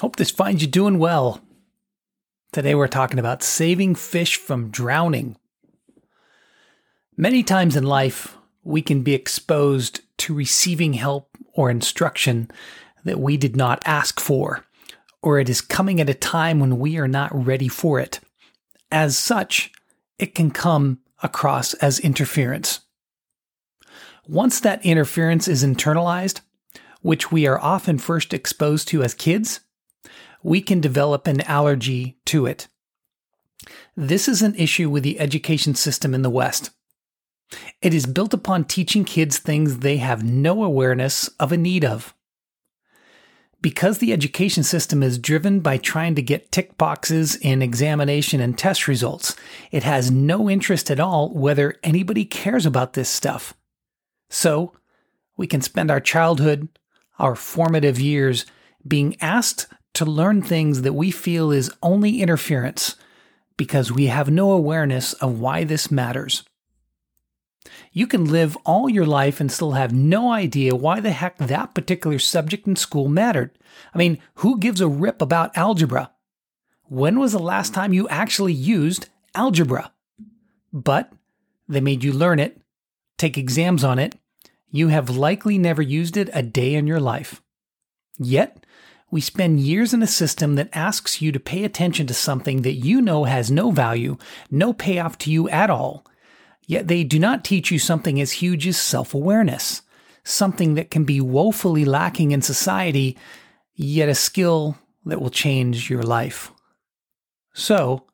Hope this finds you doing well. Today, we're talking about saving fish from drowning. Many times in life, we can be exposed to receiving help or instruction that we did not ask for, or it is coming at a time when we are not ready for it. As such, it can come across as interference. Once that interference is internalized, which we are often first exposed to as kids, we can develop an allergy to it. This is an issue with the education system in the West. It is built upon teaching kids things they have no awareness of a need of. Because the education system is driven by trying to get tick boxes in examination and test results, it has no interest at all whether anybody cares about this stuff. So, we can spend our childhood, our formative years, being asked to learn things that we feel is only interference because we have no awareness of why this matters. You can live all your life and still have no idea why the heck that particular subject in school mattered. I mean, who gives a rip about algebra? When was the last time you actually used algebra? But they made you learn it, take exams on it, you have likely never used it a day in your life. Yet, we spend years in a system that asks you to pay attention to something that you know has no value, no payoff to you at all. Yet they do not teach you something as huge as self awareness, something that can be woefully lacking in society, yet a skill that will change your life. So,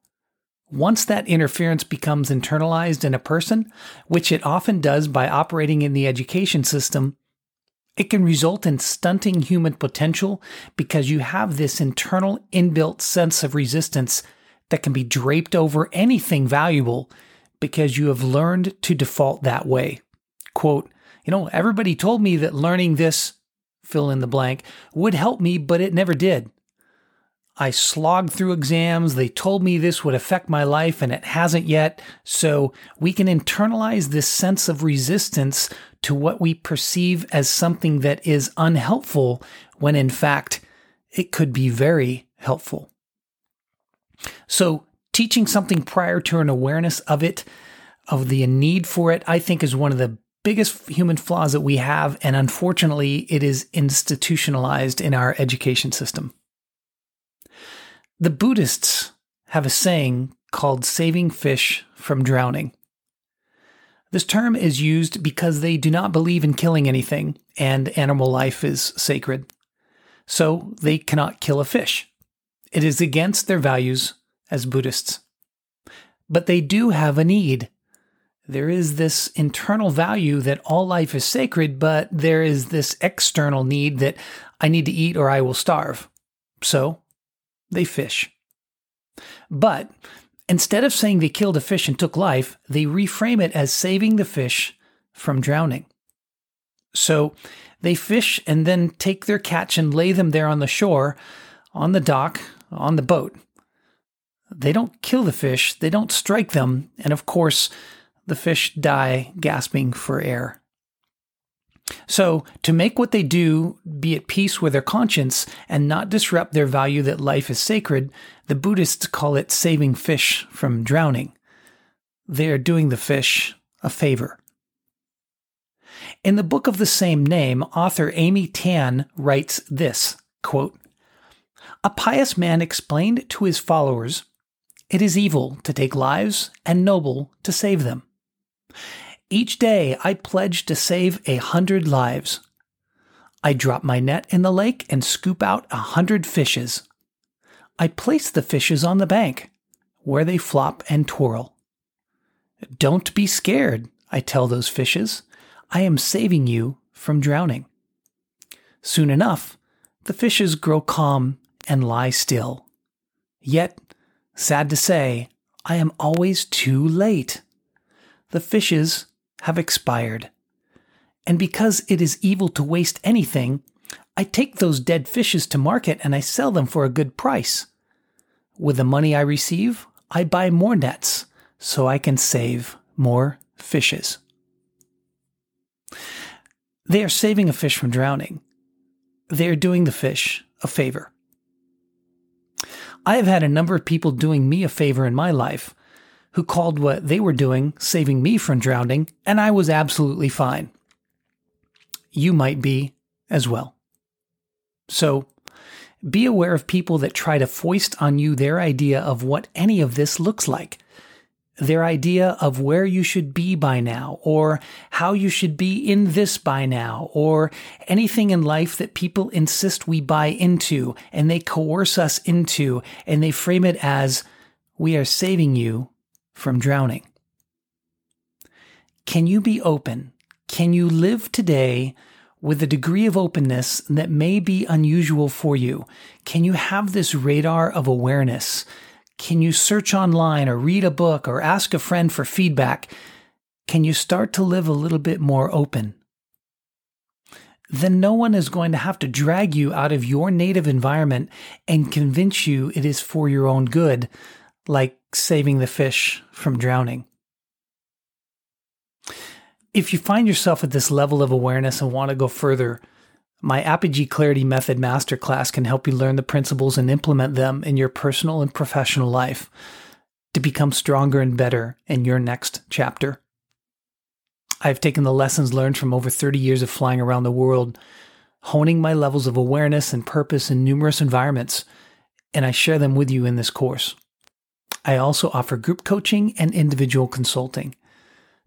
once that interference becomes internalized in a person, which it often does by operating in the education system, it can result in stunting human potential because you have this internal inbuilt sense of resistance that can be draped over anything valuable because you have learned to default that way. Quote, you know, everybody told me that learning this, fill in the blank, would help me, but it never did. I slogged through exams. They told me this would affect my life and it hasn't yet. So we can internalize this sense of resistance to what we perceive as something that is unhelpful when in fact it could be very helpful. So teaching something prior to an awareness of it, of the need for it, I think is one of the biggest human flaws that we have. And unfortunately, it is institutionalized in our education system. The Buddhists have a saying called saving fish from drowning. This term is used because they do not believe in killing anything and animal life is sacred. So they cannot kill a fish. It is against their values as Buddhists. But they do have a need. There is this internal value that all life is sacred, but there is this external need that I need to eat or I will starve. So they fish. But instead of saying they killed a fish and took life, they reframe it as saving the fish from drowning. So they fish and then take their catch and lay them there on the shore, on the dock, on the boat. They don't kill the fish, they don't strike them, and of course, the fish die gasping for air. So, to make what they do be at peace with their conscience and not disrupt their value that life is sacred, the Buddhists call it saving fish from drowning. They are doing the fish a favor. In the book of the same name, author Amy Tan writes this quote, A pious man explained to his followers, It is evil to take lives and noble to save them. Each day I pledge to save a hundred lives. I drop my net in the lake and scoop out a hundred fishes. I place the fishes on the bank, where they flop and twirl. Don't be scared, I tell those fishes. I am saving you from drowning. Soon enough, the fishes grow calm and lie still. Yet, sad to say, I am always too late. The fishes have expired. And because it is evil to waste anything, I take those dead fishes to market and I sell them for a good price. With the money I receive, I buy more nets so I can save more fishes. They are saving a fish from drowning. They are doing the fish a favor. I have had a number of people doing me a favor in my life who called what they were doing saving me from drowning, and I was absolutely fine. You might be as well. So, be aware of people that try to foist on you their idea of what any of this looks like their idea of where you should be by now, or how you should be in this by now, or anything in life that people insist we buy into and they coerce us into, and they frame it as, we are saving you from drowning. Can you be open? Can you live today with a degree of openness that may be unusual for you? Can you have this radar of awareness? Can you search online or read a book or ask a friend for feedback? Can you start to live a little bit more open? Then no one is going to have to drag you out of your native environment and convince you it is for your own good, like saving the fish from drowning. If you find yourself at this level of awareness and want to go further, my Apogee Clarity Method Masterclass can help you learn the principles and implement them in your personal and professional life to become stronger and better in your next chapter. I've taken the lessons learned from over 30 years of flying around the world, honing my levels of awareness and purpose in numerous environments, and I share them with you in this course. I also offer group coaching and individual consulting.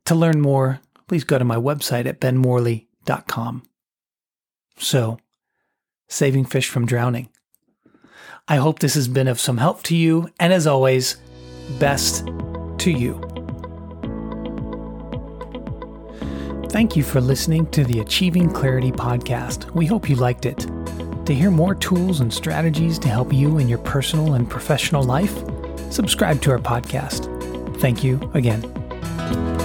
To learn more, please go to my website at benmorley.com. So, saving fish from drowning. I hope this has been of some help to you, and as always, best to you. Thank you for listening to the Achieving Clarity podcast. We hope you liked it. To hear more tools and strategies to help you in your personal and professional life, subscribe to our podcast. Thank you again.